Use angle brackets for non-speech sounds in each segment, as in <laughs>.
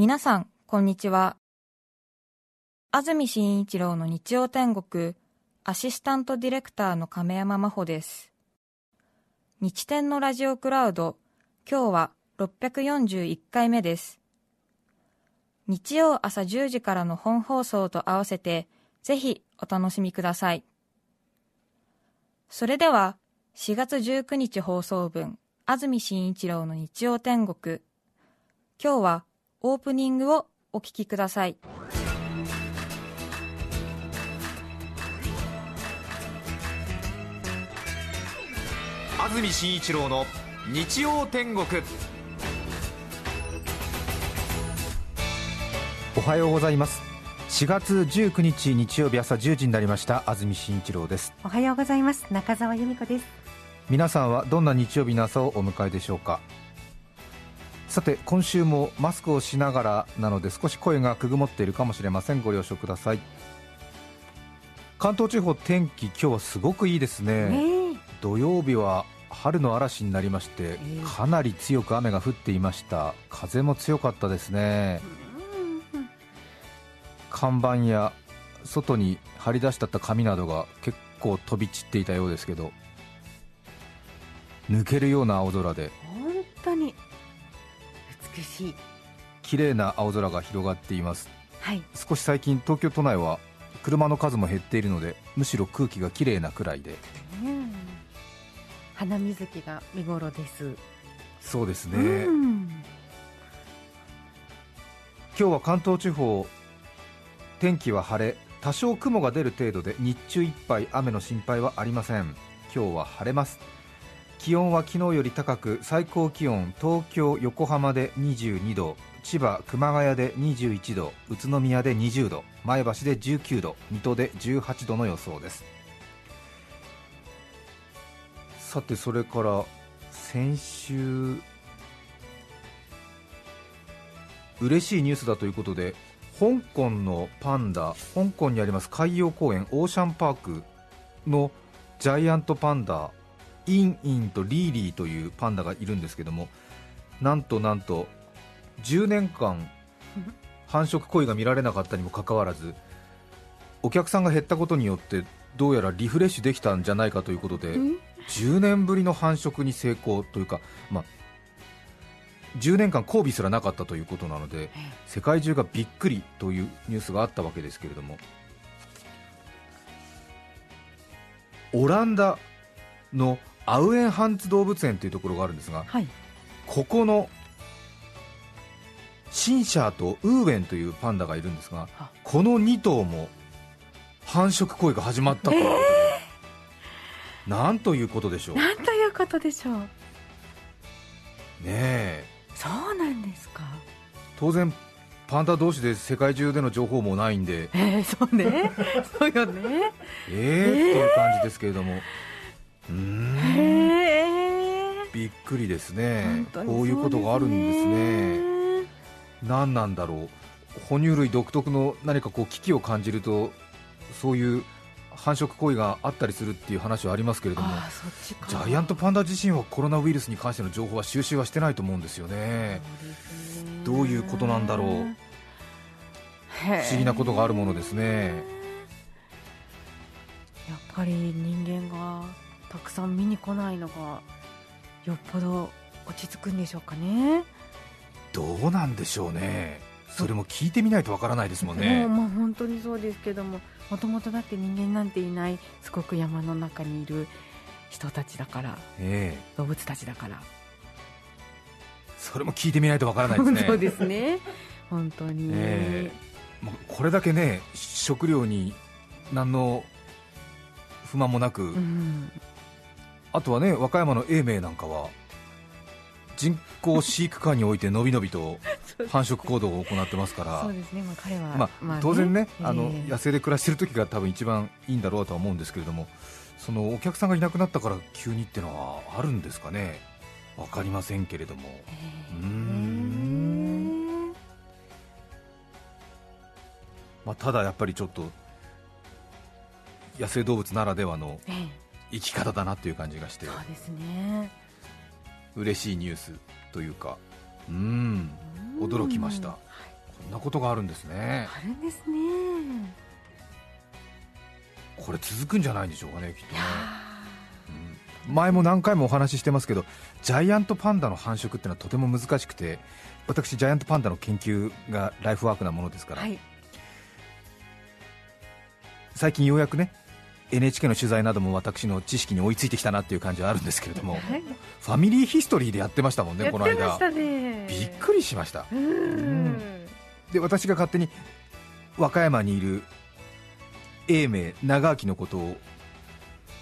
皆さん、こんにちは。安住紳一郎の日曜天国、アシスタントディレクターの亀山真帆です。日天のラジオクラウド、今日は641回目です。日曜朝10時からの本放送と合わせて、ぜひお楽しみください。それでは、4月19日放送分、安住紳一郎の日曜天国。今日はオープニングをお聞きください。安住紳一郎の日曜天国。おはようございます。4月19日日曜日朝1時になりました。安住紳一郎です。おはようございます。中澤由美子です。皆さんはどんな日曜日の朝をお迎えでしょうか？さて今週もマスクをしながらなので少し声がくぐもっているかもしれません。ご了承ください。関東地方天気今日はすごくいいですね、え。ー、土曜日は春の嵐になりましてかなり強く雨が降っていました。風も強かったですね。看板や外に張り出してあった紙などが結構飛び散っていたようですけど抜けるような青空で。本当に美しい。綺麗な青空が広がっています、はい、少し最近東京都内は車の数も減っているのでむしろ空気が綺麗なくらいで、うん、花水木が見頃です。そうですね、うん、今日は関東地方天気は晴れ多少雲が出る程度で日中いっぱい雨の心配はありません。今日は晴れます気温は昨日より高く最高気温東京横浜で22度千葉熊谷で21度宇都宮で20度前橋で19度水戸で18度の予想です。さてそれから先週嬉しいニュースだということで香港のパンダ香港にあります海洋公園オーシャンパークのジャイアントパンダインインとリーリーというパンダがいるんですけどもなんとなんと10年間繁殖行為が見られなかったにもかかわらずお客さんが減ったことによってどうやらリフレッシュできたんじゃないかということで10年ぶりの繁殖に成功というか、まあ、10年間交尾すらなかったということなので世界中がびっくりというニュースがあったわけですけれどもオランダのアウエンハンツ動物園というところがあるんですが、はい、ここのシンシャーとウーウェンというパンダがいるんですがこの2頭も繁殖行為が始まったということで、えー、なんということでしょう。なんということでしょう。ねえ。そうなんですか。当然パンダ同士で世界中での情報もないんで。えー、そうね。そうよね。<laughs> えー、えー、という感じですけれども。うんびっくりですね。こういうことがあるんですね。何なんだろう。哺乳類独特の何かこう危機を感じるとそういう繁殖行為があったりするっていう話はありますけれどもジャイアントパンダ自身はコロナウイルスに関しての情報は収集はしてないと思うんですよね。どういうことなんだろう。不思議なことがあるものですね。やっぱり人間がたくさん見に来ないのがよっぽど落ち着くんでしょうかね。どうなんでしょうね。それも聞いてみないとわからないですもんね。まあ本当にそうですけどももともとだって人間なんていないすごく山の中にいる人たちだから、えー、動物たちだから。それも聞いてみないとわからないですね。<laughs> そうですね。本当に、えー、これだけね食料に何の不満もなく、うん、あとはね和歌山の永明なんかは人工飼育下においてのびのびと <laughs> 繁殖行動を行ってますから、そうですね、まあ、彼は、まあ、当然ね、えー、あの野生で暮らしている時が多分一番いいんだろうとは思うんですけれども、そのお客さんがいなくなったから急にっていうのはあるんですかね、分かりませんけれども。えー、うん。まあ、ただやっぱりちょっと野生動物ならではの生き方だなという感じがして、そうですね。嬉しいニュースというか、うん。驚きました、こんなことがあるんですね。あるんですね。これ続くんじゃないんでしょうかねきっとね、うん、前も何回もお話ししてますけどジャイアントパンダの繁殖っていうのはとても難しくて私ジャイアントパンダの研究がライフワークなものですから、はい、最近ようやくね NHK の取材なども私の知識に追いついてきたなっていう感じはあるんですけれども、はい、ファミリーヒストリーでやってましたもんね、この間、ね、びっくりしました、うん、で私が勝手に和歌山にいる英明、長明のことを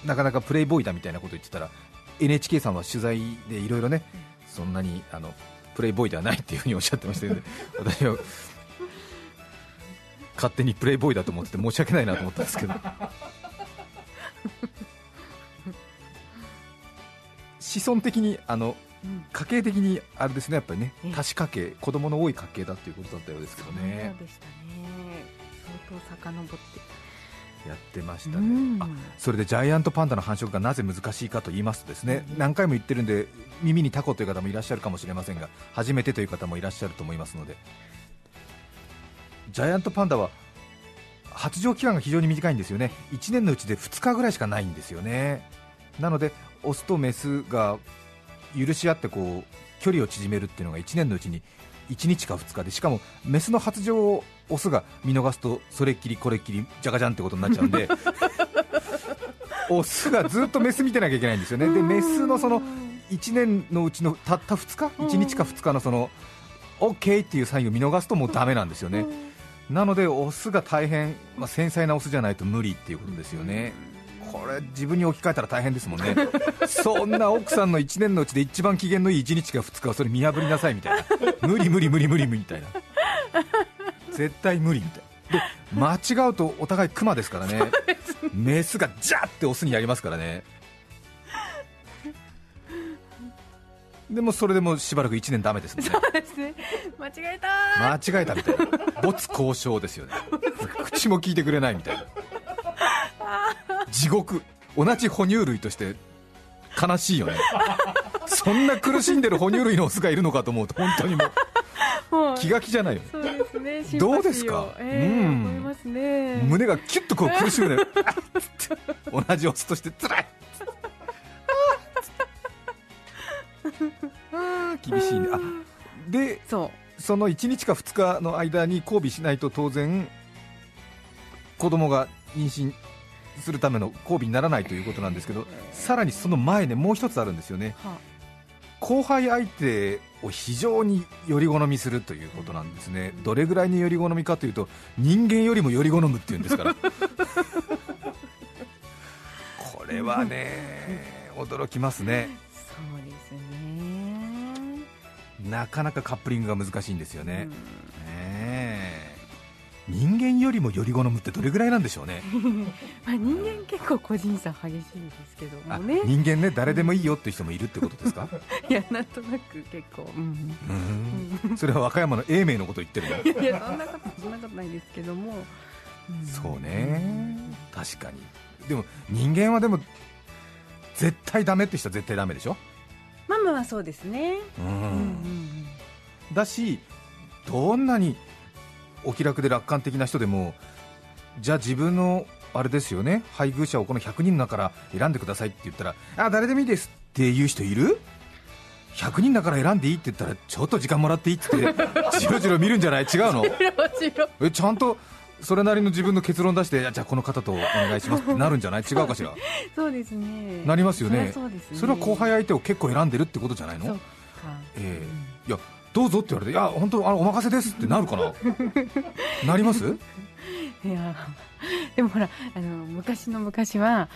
なかなかプレイボーイだみたいなこと言ってたら NHK さんは取材でいろいろね、そんなにあのプレイボーイではないっていうふうにおっしゃってましたので、<laughs> 私は勝手にプレイボーイだと思ってて申し訳ないなと思ったんですけど。子孫的にあの、家計的にあれですねやっぱりね。多子家系。子供の多い家系だということだったようですけどね。そうでしたね。相当遡って。やってましたね、あそれでジャイアントパンダの繁殖がなぜ難しいかと言いますとですね、何回も言ってるんで耳にタコという方もいらっしゃるかもしれませんが初めてという方もいらっしゃると思いますので。ジャイアントパンダは発情期間が非常に短いんですよね。1年のうちで2日ぐらいしかないんですよね。なのでオスとメスが許し合ってこう距離を縮めるっていうのが1年のうちに1日か2日でしかもメスの発情をオスが見逃すとそれっきりこれっきりじゃがじゃんってことになっちゃうんで <laughs> オスがずっとメス見てなきゃいけないんですよね。でメスのその1年のうちのたった2日1日か2日のその OK っていうサインを見逃すともうダメなんですよねなのでオスが大変、まあ、繊細なオスじゃないと無理っていうことですよね。これ自分に置き換えたら大変ですもんね。<laughs> そんな奥さんの1年のうちで一番機嫌のいい1日か2日はそれ見破りなさいみたいな。無理無理無理無理みたいな。絶対無理みたい。なで間違うとお互いクマですからね。メスがジャーってオスにやりますからねでもそれでもしばらく1年だめですもんね。そうですね。間違えた間違えたみたいな。没交渉ですよね。口も聞いてくれないみたいな。地獄。同じ哺乳類として悲しいよね。そんな苦しんでる哺乳類のオスがいるのかと思うと本当にもう。気が気じゃないよ。そうですね。どうですか、えー、うん、ね。胸がキュッとこう苦しむね。同じオスとしてつらい <laughs> 厳しいね。あでそその1日か2日の間に交尾しないと当然子供が妊娠するための交尾にならないということなんですけど、さらにその前ねもう一つあるんですよね、はあ、後輩相手を非常により好みするということなんですね、どれぐらいにより好みかというと人間よりもより好むっていうんですから。<laughs> これはね驚きますねなかなかカップリングが難しいんですよね、うん人間よりもより好むってどれぐらいなんでしょうね。<laughs> まあ人間結構個人差激しいですけどもね。人間ね誰でもいいよっていう人もいるってことですか？<laughs> いやなんとなく結構うん。うん。それは和歌山の英明のこと言ってるの <laughs> いやそんなことそんなことないですけども、うん、そうね。確かに。でも人間はでも絶対ダメって人は絶対ダメでしょ？ママはそうですね。うん、だしどんなにお気楽で楽観的な人でもじゃあ自分のあれですよね。配偶者をこの100人の中から選んでくださいって言ったらあ誰でもいいですっていう人いる？100人だから選んでいいって言ったらちょっと時間もらっていいってじろじろ見るんじゃない？違うの？<laughs> えちゃんとそれなりの自分の結論出してじゃあこの方とお願いしますってなるんじゃない？<laughs> 違うかしら？そうですね。なりますよね。それは後輩相手を結構選んでるってことじゃないの？えー、いやどうぞって言われて、いや、本当、あのお任せですってなるかな、<laughs> なります？いやでもほらあの昔の昔は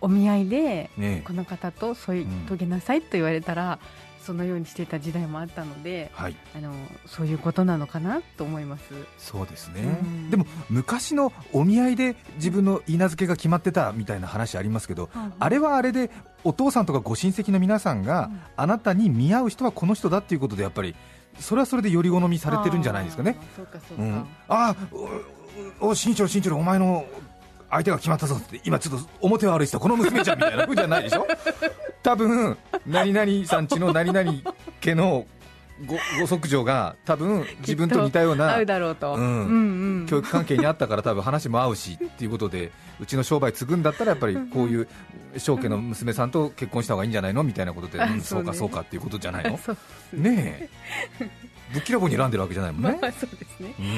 お見合いで、この方と添い遂げなさいと言われたら、そのようにしていた時代もあったので、はい、あのそういうことなのかなと思います。そうですね、でも昔のお見合いで自分の言い名付けが決まってたみたいな話ありますけど、うん、あれはあれでお父さんとかご親戚の皆さんが、うん、あなたに見合う人はこの人だっていうことでやっぱりそれはそれでより好みされてるんじゃないですかね。ああお新庄新庄お前の相手が決まったぞって今ちょっと表悪い人この娘ちゃんみたいな風じゃないでしょ？多分何々さんちの何々家のごご息女が多分自分と似たような合うだろうと、うん。うんうん、教育関係にあったから多分話も合うしっていうことでうちの商売継ぐんだったらやっぱりこういう商家の娘さんと結婚した方がいいんじゃないのみたいなことで、うん、そうかそうかっていうことじゃないの？ねえぶっきらぼうに選んでるわけじゃないもんね、まあ、そうですね、うん、うんう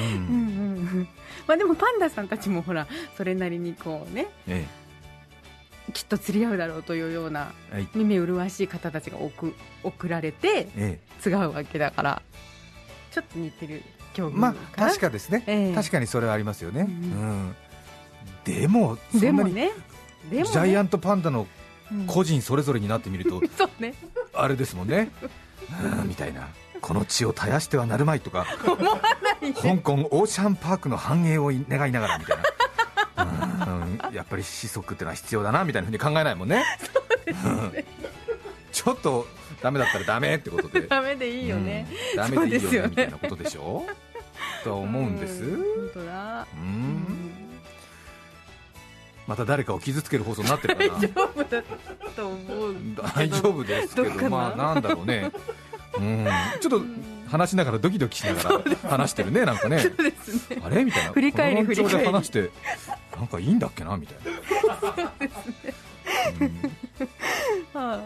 ん。まあでもパンダさんたちもほらそれなりにこうね、ええきっと釣り合うだろうというような、耳麗しい方たちが送送られて、違うわけだから、ちょっと似てる競技まあ確かですね、えー、確かにそれはありますよね、うん、でもそんなにね。ジャイアントパンダの個人それぞれになってみると、<laughs> そうね、あれですもんね。みたいな。この地を絶やしてはなるまいとか。<laughs> 香港オーシャンパークの繁栄を願いながらみたいなやっぱり子息ってのは必要だなみたいなふうに考えないもんね。ちょっとダメだったらダメってことで。ダメでいいよね、うん、ダメでいいよねみたいなことでしょ？と思うんです、本当だ。うん。また誰かを傷つける放送になってるかな？<laughs> 大丈夫だと思う大丈夫ですけどまあなんだろうね。うん。ちょっと話しながらドキドキしながら話してるね、なんかね、あれ？みたいな、振り返り振り返り。話して、なんかいいんだっけなみたいな。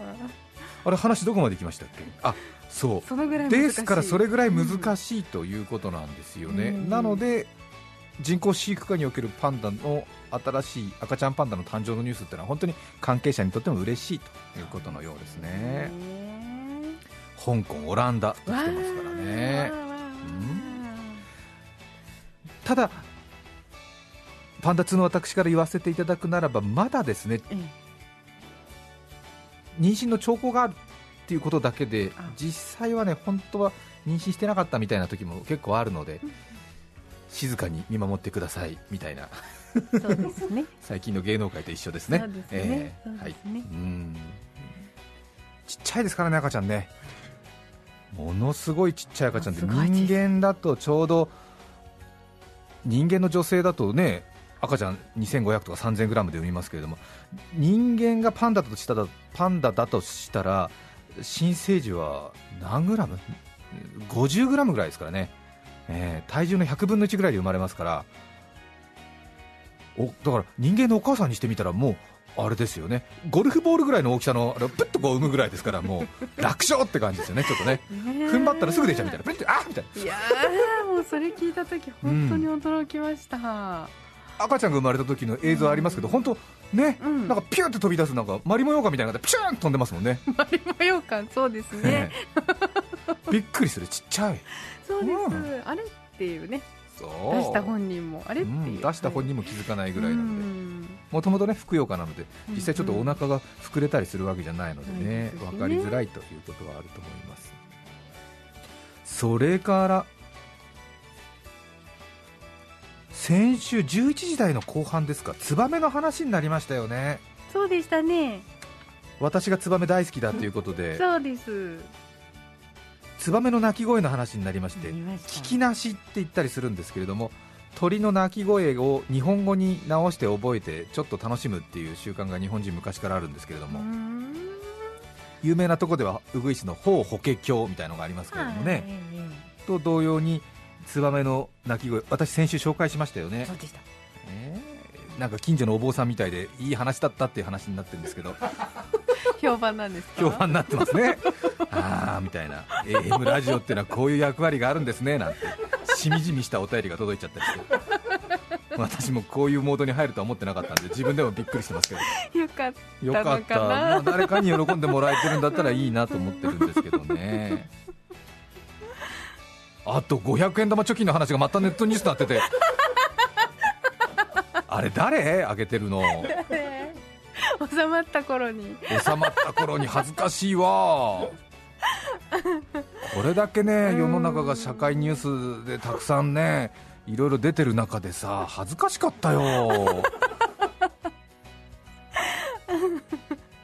あれ話どこまで行きましたっけ？あそう。ですからそれぐらい難しいということなんですよね、なので人工飼育下におけるパンダの新しい赤ちゃんパンダの誕生のニュースっていうのは本当に関係者にとっても嬉しいということのようですね。香港、オランダと来てますからね、ただ、パンダ2の私から言わせていただくならば、まだですね、妊娠の兆候があるっていうことだけで、実際はね、本当は妊娠してなかったみたいな時も結構あるので、静かに見守ってくださいみたいな。そうですね。<laughs> 最近の芸能界と一緒ですね。ちっちゃいですからね、赤ちゃんね。ものすごいちっちゃい赤ちゃんで人間だとちょうど人間の女性だとね赤ちゃん2500とか3000グラムで産みますけれども人間がパンダだとしたらパンダだとしたら新生児は何グラム ?50 グラムぐらいですからね、えー、体重の100分の1ぐらいで生まれますから。おだから人間のお母さんにしてみたらもうあれですよね。ゴルフボールぐらいの大きさのあれプッとこう産むぐらいですからもう <laughs> 楽勝って感じですよねちょっとね。踏ん張ったらすぐ出ちゃうみたいな。プッてあみたいな。いやもうそれ聞いた時本当に驚きました、うん、赤ちゃんが生まれた時の映像ありますけど、うん、本当ね、うん、なんかピューって飛び出すなんかマリモようかみたいなでピューン飛んでますもんね。マリモようかそうですね、びっくりする。ちっちゃい。そうです、あれっていうね。出した本人もあれっていう、出した本人も気づかないぐらいなので、もともとねふくよかなので実際ちょっとお腹が膨れたりするわけじゃないのでね、分かりづらいということはあると思います。それから先週11時台の後半ですか。ツバメの話になりましたよね。そうでしたね。私がツバメ大好きだということで。そうです。ツバメの鳴き声の話になりまして聞きなしって言ったりするんですけれども鳥の鳴き声を日本語に直して覚えてちょっと楽しむっていう習慣が日本人昔からあるんですけれども。有名なとこではウグイスの法法華経みたいなのがありますけれどもね、と同様にツバメの鳴き声私先週紹介しましたよね。そうでした、え。ー、なんか近所のお坊さんみたいでいい話だったっていう話になってるんですけど。<laughs> 評判なんです評判になってますね。ああみたいな。AM ラジオっていうのはこういう役割があるんですねなんて。しみじみしたお便りが届いちゃったりして。私もこういうモードに入るとは思ってなかったんで自分でもびっくりしてますけど。よかったよかった、まあ、誰かに喜んでもらえてるんだったらいいなと思ってるんですけどねあと500円玉貯金の話がまたネットニュースになってて。<laughs> あれ誰？あげてるの。収まった頃に。収まった頃に恥ずかしいわ。これだけね世の中が社会ニュースでたくさんねいろいろ出てる中でさ恥ずかしかったよ。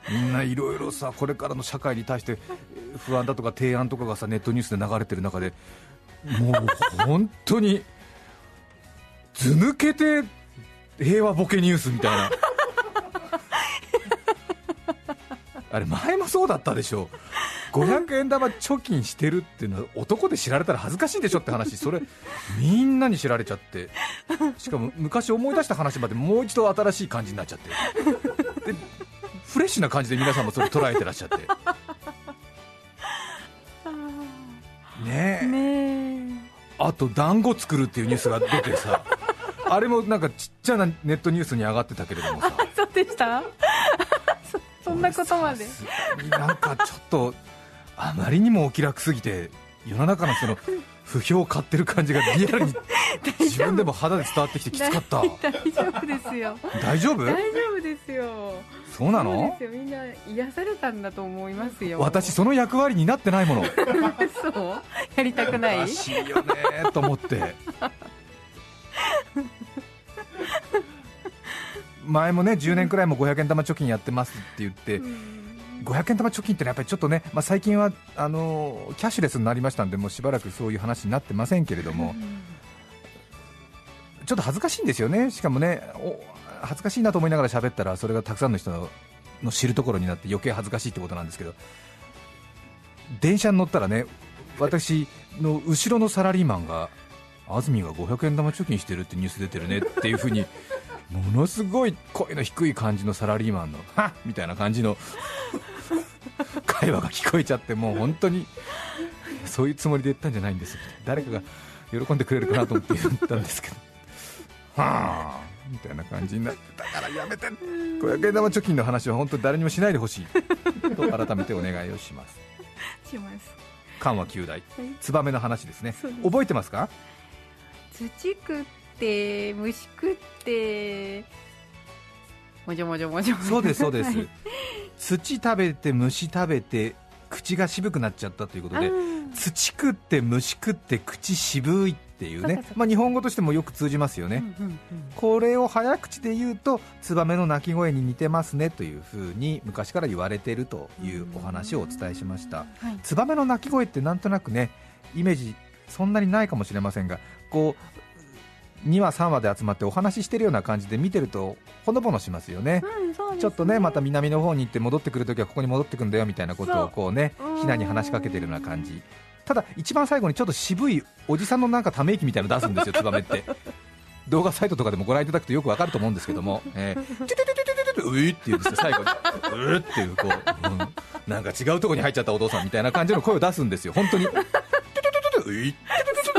みんないろいろさこれからの社会に対して不安だとか提案とかがさネットニュースで流れてる中でもう本当に図抜けて平和ボケニュースみたいな。あれ前もそうだったでしょ。500円玉貯金してるっていうのは男で知られたら恥ずかしいでしょって話。それみんなに知られちゃって。しかも昔思い出した話までもう一度新しい感じになっちゃって。でフレッシュな感じで皆さんもそれ捉えてらっしゃって。ねえ。ねあと団子作るっていうニュースが出てさ <laughs> あれもなんかちっちゃなネットニュースに上がってたけれどもさ。<laughs> そうでした？<laughs> そそんなことまで。なんかちょっとあまりにもお気楽すぎて世の中のその <laughs> 不評を買ってる感じがリアルに自分でも肌で伝わってきてきつかった。大丈夫ですよ。大丈夫？大丈夫ですよ。そうなの？ですよ。みんな癒されたんだと思いますよ。私その役割になってないもの。<laughs> そう？やりたくない？らしいよねと思って。前もね10年くらいも500円玉貯金やってますって言って500円玉貯金ってのはやっぱりちょっとね、まあ、最近はあのキャッシュレスになりましたんでもうしばらくそういう話になってませんけれども。ちょっと恥ずかしいんですよね。しかもねお恥ずかしいなと思いながら喋ったらそれがたくさんの人のの知るところになって余計恥ずかしいってことなんですけど。電車に乗ったらね私の後ろのサラリーマンが安住が500円玉貯金してるってニュース出てるねっていうふうにものすごい声の低い感じのサラリーマンのはっみたいな感じの会話が聞こえちゃってもう本当にそういうつもりで言ったんじゃないんです誰かが喜んでくれるかなと思って言ったんですけど。はあみたいな感じになってだからやめて。500円玉貯金の話は本当に誰にもしないでほしい。と改めてお願いをします。します。緩和9大。ツバメの話ですね。覚えてますか？土食って虫食ってもじょもじょもじょ。そうですそうです、はい。土食べて虫食べて口が渋くなっちゃったということで土食って虫食って口渋いっていうね。まあ、日本語としてもよく通じますよね、うんうんうん。これを早口で言うとツバメの鳴き声に似てますねというふうに昔から言われているというお話をお伝えしました。はい。ツバメの鳴き声ってなんとなくねイメージそんなにないかもしれませんがこう2話3話で集まってお話ししてるような感じで見てるとほのぼのしますよね。うんそうですちょっとねまた南の方に行って戻ってくるときはここに戻ってくるんだよみたいなことをこうねひなに話しかけてるような感じ。ただ一番最後にちょっと渋いおじさんのなんかため息みたいなの出すんですよツバメって。<laughs> 動画サイトとかでもご覧いただくとよくわかると思うんですけども「えー、チュチュチュチュチュチュうい」って言うんですよ最後に「うい」っていうこう、うん。なんか違うところに入っちゃったお父さんみたいな感じの声を出すんですよ。本当に「チュチュチュチュチュうい」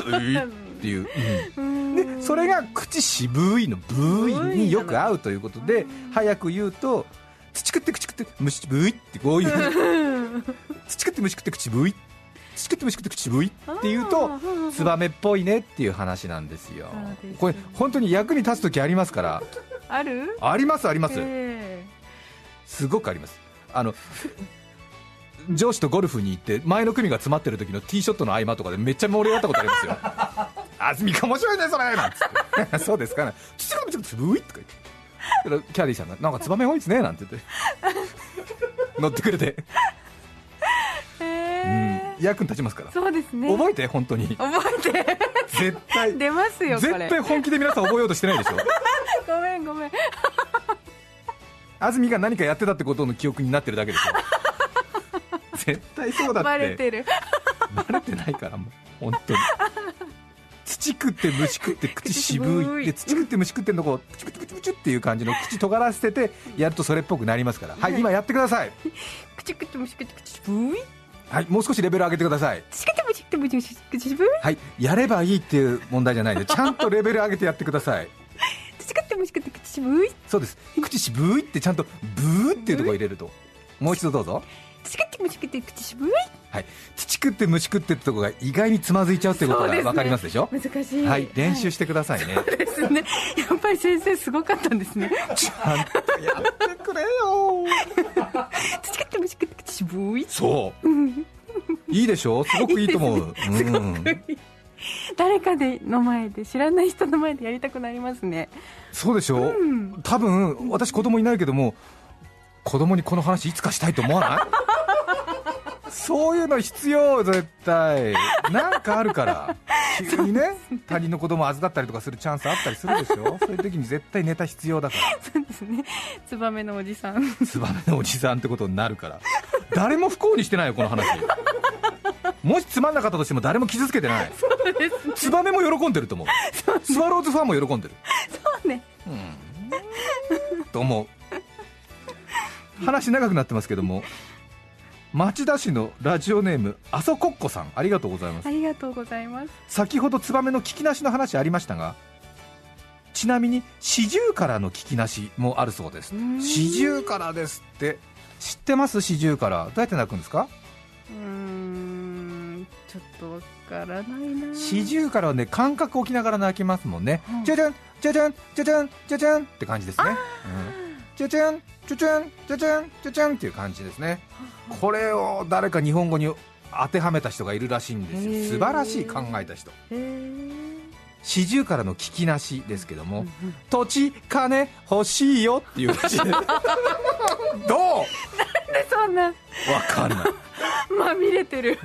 ういっていう、うんでそれが口渋いのブーイによく合うということで早く言うと土食って口食って虫ブイってこういう。土食って虫食って口ブイ土食って虫食って口ブイっていうとツバメっぽいねっていう話なんですよ。これ本当に役に立つ時ありますから。ある？ありますあります。え。すごくあります。あの上司とゴルフに行って前の組が詰まってる時のティーショットの合間とかでめっちゃ盛り上がったことありますよ安住か面白いねそれなんつって。<laughs> そうですかね。土食ってつぶいとか言ってキャディーさんがなんかツバメ多いですねなんて言って。乗ってくれて、うん、役に立ちますから。ーそうですね。覚えて本当に。覚えて。絶対。出ますよこ絶れ対本気で皆さん覚えようとしてないでしょ。ごめんごめん。安住が何かやってたってことの記憶になってるだけでしょ。<laughs> 絶対そうだって。バレてる。バレてないからもう。本当に土食って虫食って口渋渋いいで <laughs> 土食って虫食ってんのこうプチプチプチプチっていう感じの口尖らせてやるとそれっぽくなりますから。はい今やってください。口口虫口口ブイはいもう少しレベル上げてください。はいやればいいっていう問題じゃないんでちゃんとレベル上げてやってください。<laughs> 口口虫口口ブイそうです。口渋いってちゃんとブーっていうところ入れると。もう一度どうぞ口口虫口口ブイはい。土食って虫食ってってところが意外につまずいちゃうっていうことがそうですね。分かりますでしょ？難しい。はい。練習してくださいね、ですね。やっぱり先生すごかったんですね。ちゃんとやってくれよ。口口虫口口ブイそう。いいでしょ？すごくいいと思う。うん、誰かでの前で知らない人の前でやりたくなりますね。そうでしょ、うん。多分私子供いないけども子供にこの話いつかしたいと思わない？そういうの必要絶対。なんかあるから。急にね他人の子供預かったりとかするチャンスあったりするでしょ？そういう時に絶対ネタ必要だから。そうですね。ツバメのおじさん。ツバメのおじさんってことになるから。誰も不幸にしてないよこの話。もしつまんなかったとしても誰も傷つけてない、そうです、ね、ツバメも喜んでると思う、スワローズファンも喜んでる、そうね、うん、と思う、話長くなってますけども、町田市のラジオネームあそこっこさんありがとうございます。ありがとうございます。先ほどツバメの聞きなしの話ありましたがちなみに四十からの聞きなしもあるそうです。四十からですって知ってます？四十からどうやって鳴くんですか？うんちょっとわからないな。四十からはね感覚置きながら鳴きますもんね、じゃじゃんじゃじゃんじゃじゃんじゃじゃんって感じですね、うん、じゃじゃんじゃじゃんじゃじゃんじゃじゃんっていう感じですね。これを誰か日本語に当てはめた人がいるらしいんですよ。素晴らしい考えた人。四十からの聞きなしですけども、土地、金欲しいよっていう話で <laughs> どう？なんでそんな？わかんない。<laughs> まみれてる。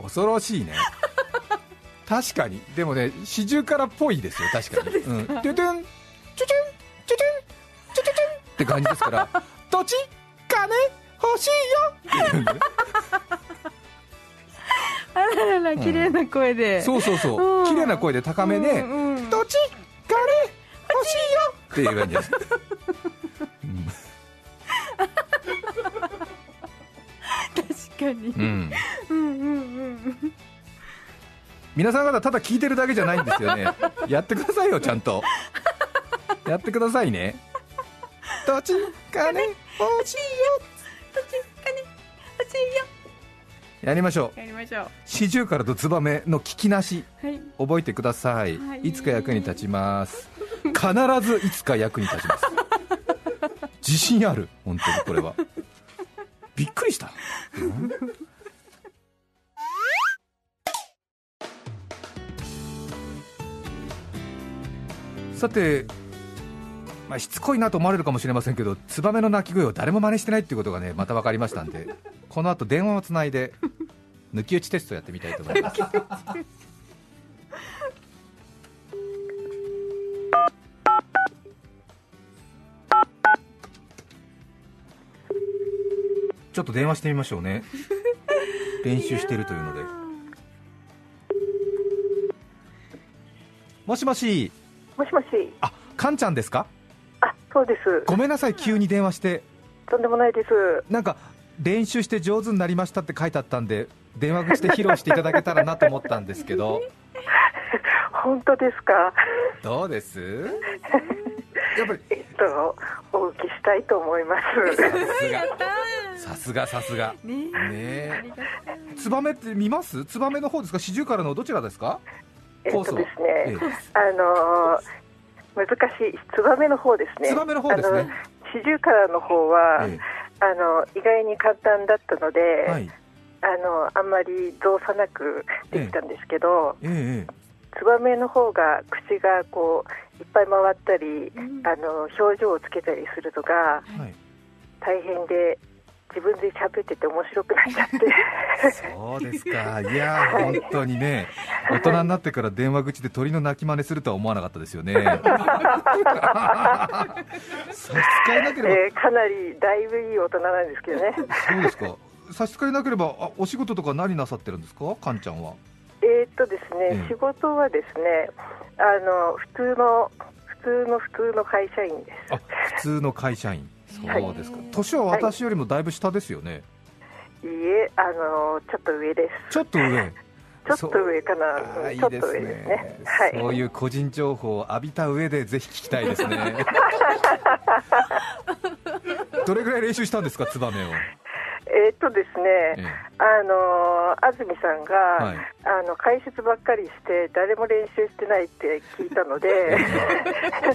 恐ろしいね。確かに。でもね四十からっぽいですよ確かに。うんトゥトゥンチュチュンチュチュンチュチュンチュチュンって感じですから <laughs> 土地金欲しいよ。あららら綺麗な声で、そうそうそう。綺麗な声で高めで、土地金欲しいよ。っていう感じです。確かに、うん、うんうんうん。皆さん方ただ聞いてるだけじゃないんですよね。やってくださいよちゃんと。やってくださいね土地金欲しいよ土地金欲しいよ。やりましょう。やりましょう。四十からとツバメの聞きなし、はい、覚えてください、はい、いつか役に立ちます。必ずいつか役に立ちます。<laughs> 自信ある。本当にこれは。びっくりした、さてまあ、しつこいなと思われるかもしれませんけど、ツバメの鳴き声を誰も真似してないっていうことがねまた分かりましたんで、この後電話をつないで抜き打ちテストやってみたいと思います。ちょっと電話してみましょうね。練習してるというので。もしもし。もしもし。あ、かんちゃんですか？そうです。ごめんなさい急に電話して。とんでもないです。なんか練習して上手になりましたって書いてあったんで電話口で披露していただけたらなと思ったんですけど。<laughs> 本当ですか？どうです？<laughs> やっぱり。えっとお受けしたいと思います。さすが。さすがね。えツバメって見ます？ツバメの方ですか？四十からのどちらですか？えっとですね、ええ、あのー難しい。ツバメの方ですね。ツバメの方ですね。シジュウカラの方は、ええ、あの意外に簡単だったので、はい、あのあんまり動作なくできたんですけど、え、ツバメの方が口がこういっぱい回ったり、うん、あの表情をつけたりするのが大変で、自分で喋ってて面白くなっちゃって。そうですか。<laughs> いや、はい、本当にね大人になってから電話口で鳥の鳴き真似するとは思わなかったですよね。<laughs> 差し支えなければ、えー、かなりだいぶいい大人なんですけどね。そうですか。差し支えなければあお仕事とか何なさってるんですか？かんちゃんは。えー、っとですね、え。仕事はですねあの普通の普通の普通の会社員です。あ普通の会社員そうですか、年は私よりもだいぶ下ですよね、いいえ、あのちょっと上です。ちょっと上。<laughs> ちょっと上かな、いいですね、ね、はい、そういう個人情報を浴びた上でぜひ聞きたいですね。<laughs> どれぐらい練習したんですか、ツバメを。えー、っとですね、ええ、あの安住さんが、はい、あの解説ばっかりして誰も練習してないって聞いたので <laughs> <laughs>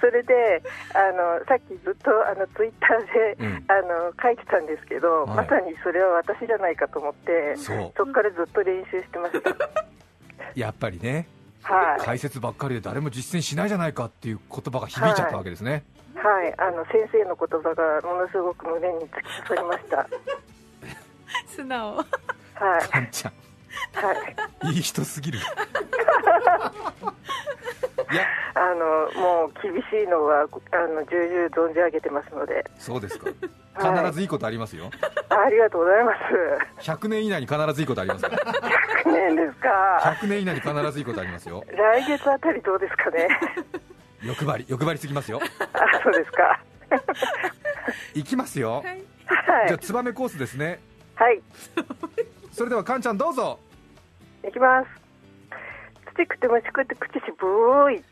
それであのさっきずっとあのツイッターで、うん、あの書いてたんですけど、はい、まさにそれは私じゃないかと思ってそこからずっと練習してました。<laughs> やっぱりね、はい、解説ばっかりで誰も実践しないじゃないかっていう言葉が響いちゃったわけですね。はいはい、あの先生の言葉がものすごく胸に突き刺さりました。<laughs> 素直。はい。かんちゃん。はい。いい人すぎる。<laughs> いや、あのもう厳しいのはあの重々存じ上げてますのでそうですか必ずいいことありますよ、ありがとうございます100年以内に必ずいいことありますから100年ですか100年以内に必ずいいことありますよ来月あたりどうですかね欲張り欲張りすぎますよ。あそうですか。<laughs> 行きますよ、はい、じゃあツバメコースですね。はい。それではかんちゃんどうぞ。いきます。土くて虫食って口しぶーい。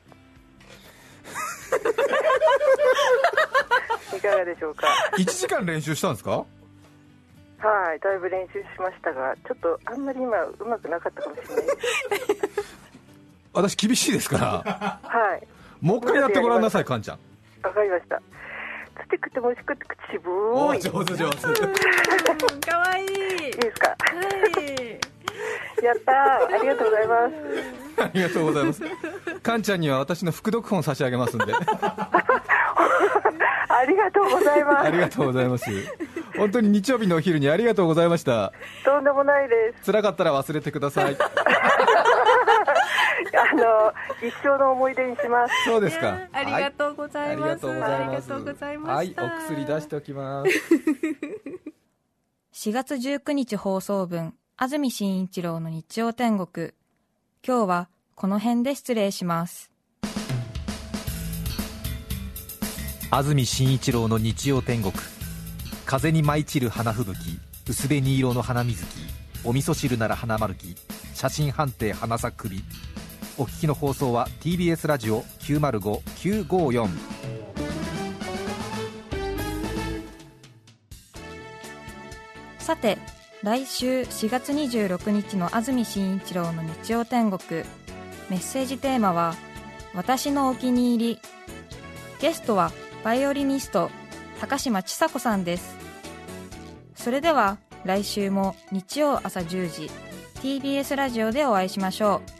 <laughs> いかがでしょうか。1時間練習したんですか？はいだいぶ練習しましたがちょっとあんまり今うまくなかったかもしれない。<laughs> 私厳しいですから。はいもう一回やってごらんなさいかんちゃん。わかりました。つてくてもしくて口ぶーい。上手上手。かわいい。いいですか？はい。やったありがとうございます。ありがとうございます。かんちゃんには私の副読本差し上げますんで。<laughs> ありがとうございます。ありがとうございます。本当に日曜日のお昼にありがとうございました。とんでもないです。辛かったら忘れてください <laughs> あの一生の思い出にします。そうですか。ありがとうございます、ありがとうございます。はいお薬出しておきます。<laughs> 4月19日放送分安住紳一郎の日曜天国。今日はこの辺で失礼します。安住紳一郎の日曜天国。風に舞い散る花吹雪。薄紅色の花水木お味噌汁なら花丸き写真判定花咲く首お聞きの放送は TBS ラジオ905954さて来週4月26日の安住紳一郎の日曜天国。メッセージテーマは「私のお気に入り」ゲストはバイオリニスト高島千佐子さんです。それでは来週も日曜朝10時 TBS ラジオでお会いしましょう。